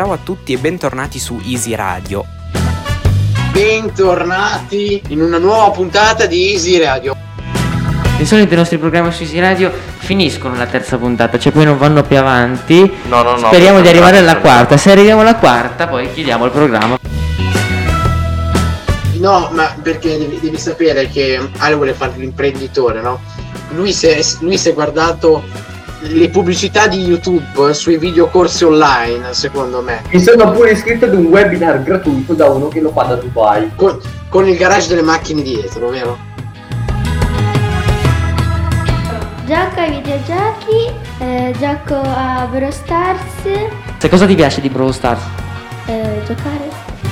Ciao a tutti e bentornati su Easy Radio. Bentornati in una nuova puntata di Easy Radio. Di solito i nostri programmi su Easy Radio finiscono la terza puntata, cioè poi non vanno più avanti. No, no, no. Speriamo di arrivare alla no. quarta. Se arriviamo alla quarta, poi chiudiamo il programma. No, ma perché devi, devi sapere che Ale vuole fare l'imprenditore, no? Lui si, è, lui si è guardato le pubblicità di YouTube sui videocorsi online, secondo me, Mi sono pure iscritto ad un webinar gratuito da uno che lo fa da Dubai. con, con il garage delle macchine dietro, vero? Gioco ai videogiochi, eh, gioco a Brawl Stars, Se cosa ti piace di Brawl Stars? eh, giocare.